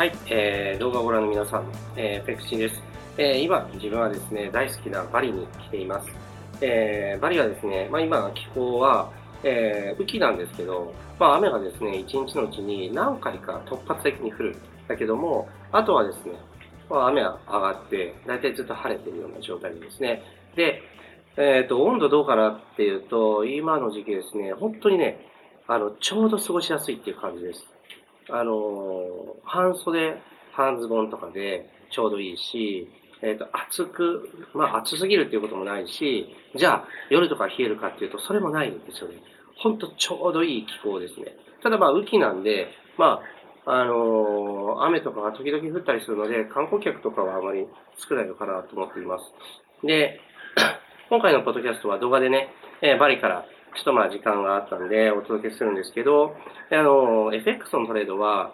はい、えー、動画をご覧の皆さん、えー、ペクシーです。えー、今、自分はですね、大好きなバリに来ています。えー、バリはですね、まあ今、気候は、えー、雨季なんですけど、まあ雨がですね、一日のうちに何回か突発的に降る。だけども、あとはですね、まあ雨は上がって、だいたいずっと晴れてるような状態ですね。で、えっ、ー、と、温度どうかなっていうと、今の時期ですね、本当にね、あの、ちょうど過ごしやすいっていう感じです。あの、半袖、半ズボンとかでちょうどいいし、えっ、ー、と、暑く、まあ暑すぎるっていうこともないし、じゃあ夜とか冷えるかっていうと、それもないんですよね。ほんとちょうどいい気候ですね。ただまあ雨季なんで、まあ、あのー、雨とかが時々降ったりするので、観光客とかはあまり少ないのかなと思っています。で、今回のポッドキャストは動画でね、えー、バリからちょっとまあ時間があったんでお届けするんですけど、あの、FX のトレードは、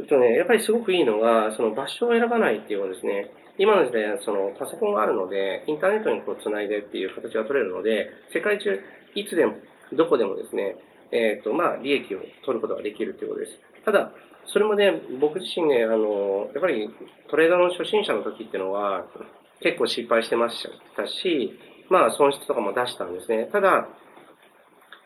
えっとね、やっぱりすごくいいのが、その場所を選ばないっていうのですね。今の時代はそのパソコンがあるので、インターネットにこう繋いでっていう形が取れるので、世界中いつでも、どこでもですね、えっ、ー、と、まあ、利益を取ることができるということです。ただ、それもね、僕自身ね、あの、やっぱりトレーダーの初心者の時っていうのは、結構失敗してましたし、まあ、損失とかも出したんですね。ただ、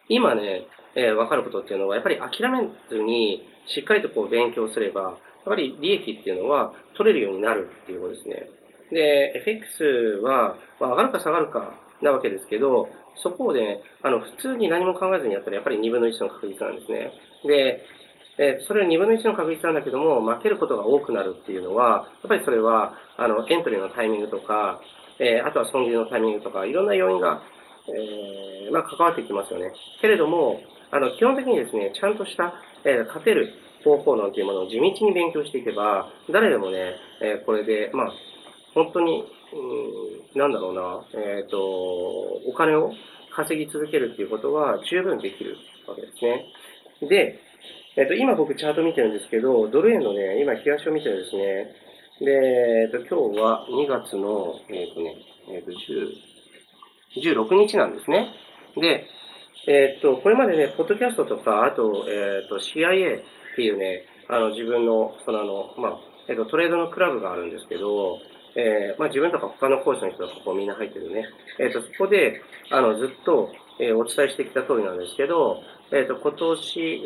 今ね、えー、分かることっていうのは、やっぱり諦めずに、しっかりとこう勉強すれば、やっぱり利益っていうのは取れるようになるっていうことですね。で、FX は、まあ、上がるか下がるかなわけですけど、そこをね、あの、普通に何も考えずにやったらやっぱり2分の1の確率なんですね。で、えそれは2分の1の確率なんだけども、負けることが多くなるっていうのは、やっぱりそれは、あの、エントリーのタイミングとか、えー、あとは損切りのタイミングとか、いろんな要因がえー、まあ、関わってきますよね。けれども、あの、基本的にですね、ちゃんとした、えー、勝てる方法論というものを地道に勉強していけば、誰でもね、えー、これで、まあ、本当に、うん、なんだろうな、えっ、ー、と、お金を稼ぎ続けるっていうことは十分できるわけですね。で、えっ、ー、と、今僕チャート見てるんですけど、ドル円のね、今東を見てるんですね。で、えっ、と、今日は2月の、えっ、とね、えっ、と、10、16日なんですね。で、えー、っと、これまでね、ポッドキャストとか、あと、えー、っと、CIA っていうね、あの、自分の、そのあの、まあ、えっと、トレードのクラブがあるんですけど、えー、まあ、自分とか他の講師の人がここみんな入ってるね。えっと、そこで、あの、ずっと、えー、お伝えしてきた通りなんですけど、えっと、今年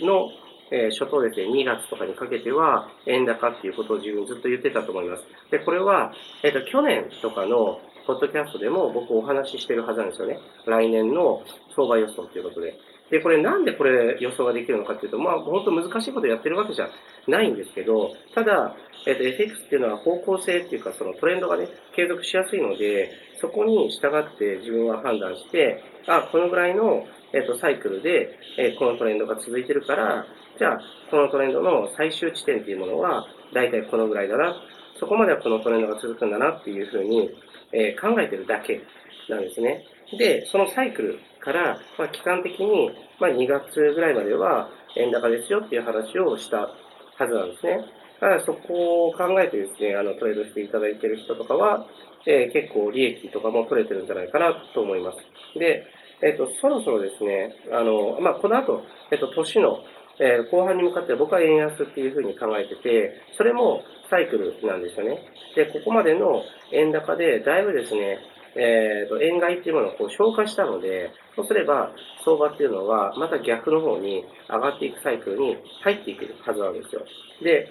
の、えー、初頭ですね、2月とかにかけては、円高っていうことを自分ずっと言ってたと思います。で、これは、えっと、去年とかの、ポッドキャストでも僕お話ししてるはずなんですよね。来年の相場予想ということで。で、これなんでこれ予想ができるのかっていうと、まあ本当難しいことやってるわけじゃないんですけど、ただ、えっ、と FX っていうのは方向性っていうかそのトレンドがね、継続しやすいので、そこに従って自分は判断して、あ、このぐらいの、えっ、と、サイクルで、えこのトレンドが続いてるから、じゃあ、このトレンドの最終地点っていうものは、だいたいこのぐらいだな。そこまではこのトレンドが続くんだなっていうふうに、えー、考えてるだけなんですね。で、そのサイクルから、まあ、期間的に、まあ、2月ぐらいまでは円高ですよっていう話をしたはずなんですね。だからそこを考えてですね、あの、トレードしていただいてる人とかは、えー、結構利益とかも取れてるんじゃないかなと思います。で、えっ、ー、と、そろそろですね、あの、まあ、この後、えっ、と、年の、え後半に向かって僕は円安っていうふうに考えてて、それもサイクルなんですよね。で、ここまでの円高で、だいぶですね、えっ、ー、と、円買いっていうものをこう消化したので、そうすれば、相場っていうのは、また逆の方に上がっていくサイクルに入っていくはずなんですよ。で、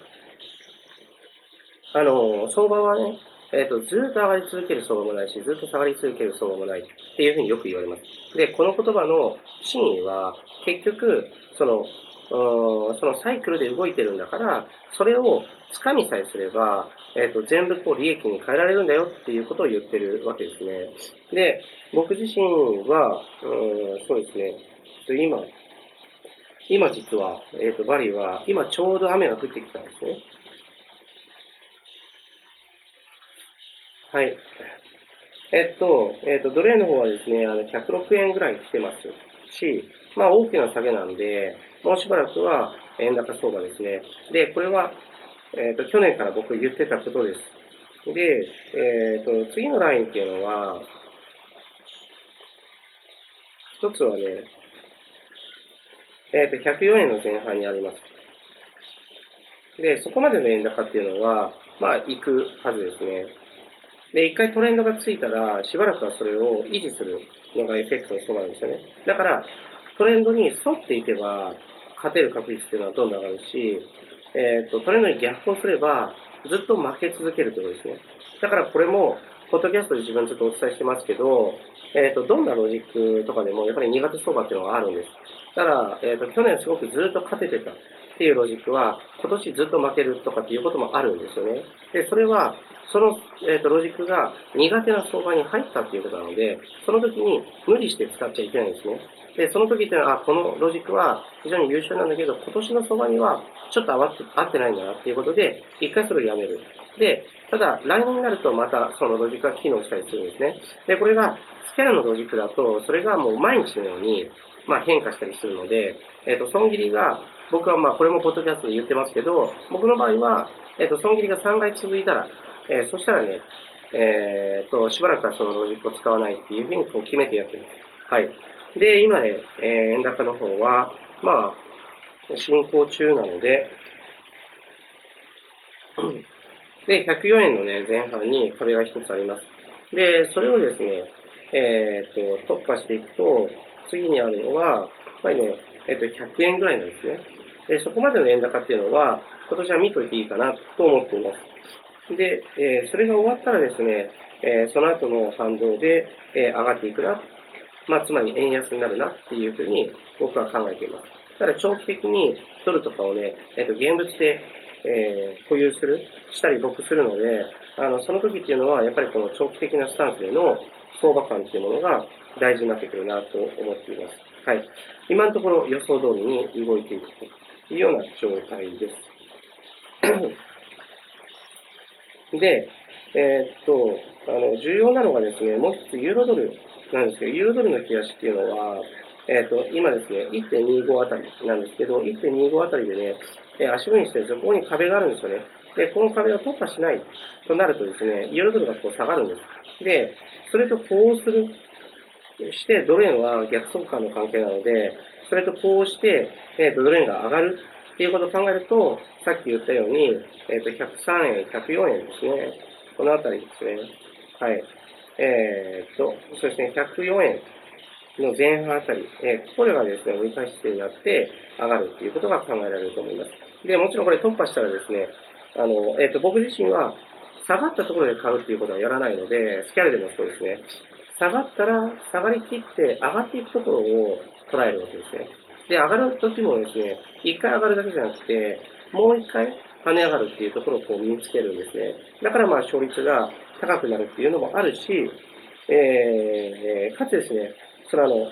あの、相場はね、えっ、ー、と、ずっと上がり続ける相場もないし、ずっと下がり続ける相場もないっていうふうによく言われます。で、この言葉の真意は、結局、その、そのサイクルで動いてるんだから、それを掴みさえすれば、えっ、ー、と、全部こう利益に変えられるんだよっていうことを言ってるわけですね。で、僕自身は、うん、そうですね、今、今実は、えっ、ー、と、バリは、今ちょうど雨が降ってきたんですね。はい。えっと、えっと、奴隷の方はですね、あの、106円ぐらい来てますし、まあ大きな下げなんで、もうしばらくは円高相場ですね。で、これは、えっ、ー、と、去年から僕言ってたことです。で、えっ、ー、と、次のラインっていうのは、一つはね、えっ、ー、と、104円の前半にあります。で、そこまでの円高っていうのは、まあ、行くはずですね。で、一回トレンドがついたら、しばらくはそれを維持するのが FX のそうなんですよね。だから、トレンドに沿っていけば、勝てる確率っていうのはどんどん上がるし、えっ、ー、と、トレンドに逆行すれば、ずっと負け続けるということですね。だからこれも、ポッドキャストで自分ちょっとお伝えしてますけど、えっ、ー、と、どんなロジックとかでも、やっぱり2月相場っていうのがあるんです。だから、えっ、ー、と、去年すごくずっと勝ててたっていうロジックは、今年ずっと負けるとかっていうこともあるんですよね。で、それは、その、えーと、ロジックが苦手な相場に入ったっていうことなので、その時に無理して使っちゃいけないんですね。で、その時ってのは、あ、このロジックは非常に優秀なんだけど、今年の相場にはちょっと合って合ってないんだなっていうことで、一回それをやめる。で、ただ、来年になるとまたそのロジックが機能したりするんですね。で、これがスキャラのロジックだと、それがもう毎日のように、まあ、変化したりするので、えっ、ー、と、損切りが、僕はまあ、これもポッドキャストで言ってますけど、僕の場合は、えっ、ー、と、損切りが3回続いたら、えー、そしたらね、えー、と、しばらくはそのロジックを使わないっていうふうにこう決めてやってます。はい。で、今ね、えー、円高の方は、まあ、進行中なので、で、104円のね、前半に壁が一つあります。で、それをですね、えっ、と、突破していくと、次にあるのは、やっぱりね、えっ、と、100円ぐらいなんですね。で、そこまでの円高っていうのは、今年は見といていいかなと思っています。で、え、それが終わったらですね、え、その後の反動で、え、上がっていくな。まあ、つまり円安になるなっていうふうに僕は考えています。ただ長期的にドルとかをね、えっ、と、現物で、え保有する、したり僕するので、あの、その時っていうのは、やっぱりこの長期的なスタンスでの相場感っていうものが大事になってくるなと思っています。はい。今のところ予想通りに動いていくというような状態です。で、えー、っと、あの、重要なのがですね、もう一つユーロドルなんですけど、ユーロドルの冷やしっていうのは、えー、っと、今ですね、1.25あたりなんですけど、1.25あたりでね、え足踏みして、そこに壁があるんですよね。で、この壁を突破しないとなるとですね、ユーロドルがこう下がるんです。で、それとこうする、して、ドル円は逆相関の関係なので、それとこうして、えっー、ドル円が上がるっていうことを考えると、さっき言ったように、えっ、ー、と、103円、104円ですね。このあたりですね。はい。えっ、ー、と、そしてね、104円の前半あたり、えー、これがですね、折り返しになって上がるっていうことが考えられると思います。で、もちろんこれ突破したらですね、あの、えっ、と、僕自身は下がったところで買うっていうことはやらないので、スキャルでもそうですね。下がったら下がりきって上がっていくところを捉えるわけですね。で、上がるときもですね、一回上がるだけじゃなくて、もう一回跳ね上がるっていうところをこう身につけるんですね。だからまあ勝率が高くなるっていうのもあるし、えー、かつですね、それあの、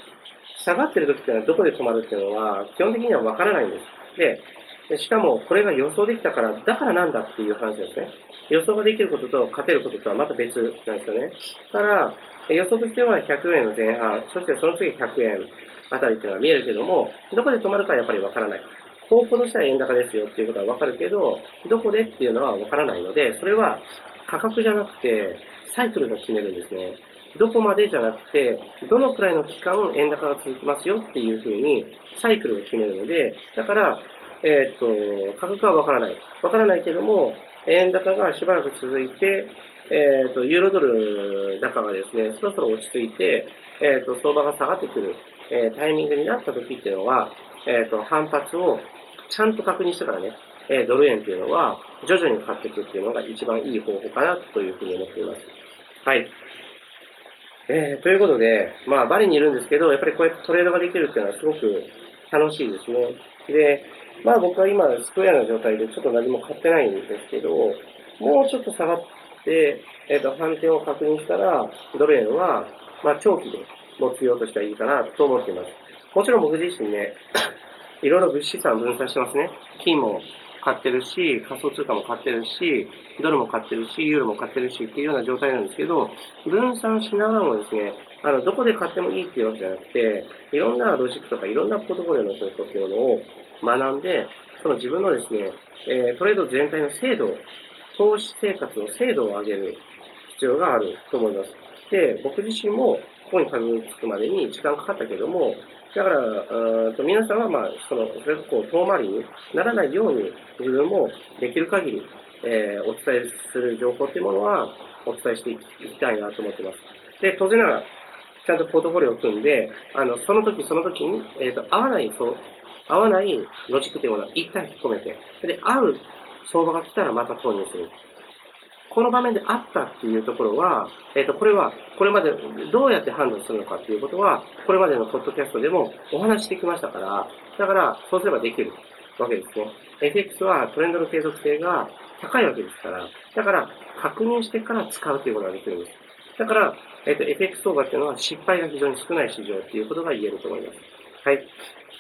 下がってる時っていうのはどこで止まるっていうのは基本的にはわからないんです。で、しかもこれが予想できたから、だからなんだっていう話ですね。予想ができることと勝てることとはまた別なんですよね。だから、予想としては100円の前半、そしてその次100円、あたりっていうのが見えるけども、どこで止まるかはやっぱりわからない。方向としては円高ですよっていうことはわかるけど、どこでっていうのはわからないので、それは価格じゃなくて、サイクルが決めるんですね。どこまでじゃなくて、どのくらいの期間円高が続きますよっていうふうにサイクルを決めるので、だから、えー、っと、価格はわからない。わからないけども、円高がしばらく続いて、えー、っと、ユーロドル高がですね、そろそろ落ち着いて、えー、っと、相場が下がってくる。えタイミングになった時っていうのは、えっ、と、反発をちゃんと確認してからね、えドル円っていうのは徐々に買っていくっていうのが一番いい方法かなというふうに思っています。はい。えー、ということで、まあ、バリにいるんですけど、やっぱりこうやってトレードができるっていうのはすごく楽しいですね。で、まあ僕は今、スクエアの状態でちょっと何も買ってないんですけど、もうちょっと下がって、えっ、ー、と、反転を確認したら、ドル円は、まあ長期で持つようとしてはいいかなと思っています。もちろん僕自身ね、いろいろ物資産分散してますね。金も買ってるし、仮想通貨も買ってるし、ドルも買ってるし、ユーロも買ってるしっていうような状態なんですけど、分散しながらもですね、あの、どこで買ってもいいっていうわけじゃなくて、いろんなロジックとかいろんなポートフォリオの情報っていうのを学んで、その自分のですね、えー、トレード全体の精度、投資生活の精度を上げる必要があると思います。で、僕自身もここにたどり着くまでに時間かかったけども、だから、うと皆さんは、まあ、その、それがこう、遠回りにならないように、自分もできる限り、えー、お伝えする情報っていうものは、お伝えしていきたいなと思ってます。で、当然ながら、ちゃんとポートフォリオを組んで、あの、その時その時に、えっ、ー、と、合わない、そう、合わないロジックというものは一旦引き止めて、で、合う相場が来たらまた投入する。この場面であったっていうところは、えっ、ー、と、これは、これまでどうやって判断するのかっていうことは、これまでのポッドキャストでもお話してきましたから、だから、そうすればできるわけですね。FX はトレンドの継続性が高いわけですから、だから、確認してから使うということができるんです。だから、えっ、ー、と、FX 相場っていうのは失敗が非常に少ない市場っていうことが言えると思います。はい。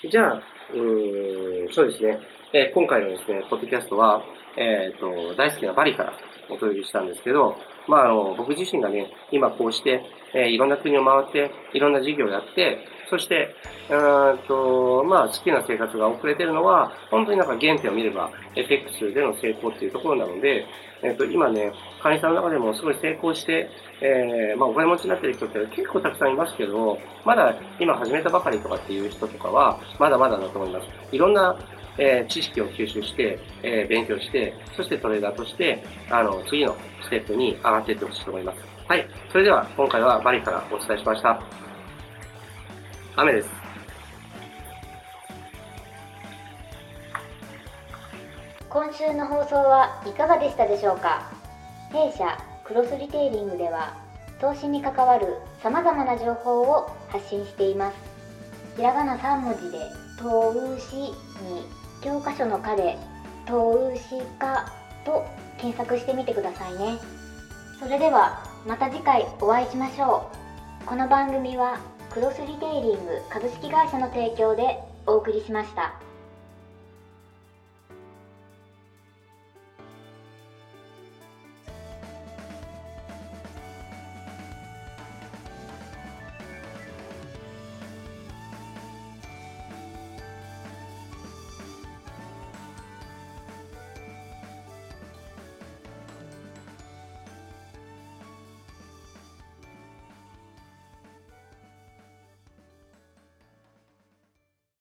じゃあ、うん、そうですね。えー、今回のですね、ポッドキャストは、えっ、と、大好きなバリからお届けしたんですけど、まあ、あの、僕自身がね、今こうして、え、いろんな国を回って、いろんな事業をやって、そして、うんと、まあ、好きな生活が遅れてるのは、本当になんか原点を見れば、FX での成功っていうところなので、えっ、ー、と、今ね、会員さんの中でもすごい成功して、えー、まあ、お金持ちになってる人って結構たくさんいますけど、まだ今始めたばかりとかっていう人とかは、まだまだだと思います。いろんなえー、知識を吸収して、えー、勉強して、そしてトレーダーとして、あの、次のステップに上がっていってほしいと思います。はい。それでは、今回はバリからお伝えしました。雨です。今週の放送はいかがでしたでしょうか？弊社クロスリテイリングでは投資に関わるさまざまな情報を発信しています。ひらがな3文字で「投資」に教科書の課で投資家と検索してみてくださいね。それではまた次回お会いしましょう。この番組はクロスリテイリング株式会社の提供でお送りしました。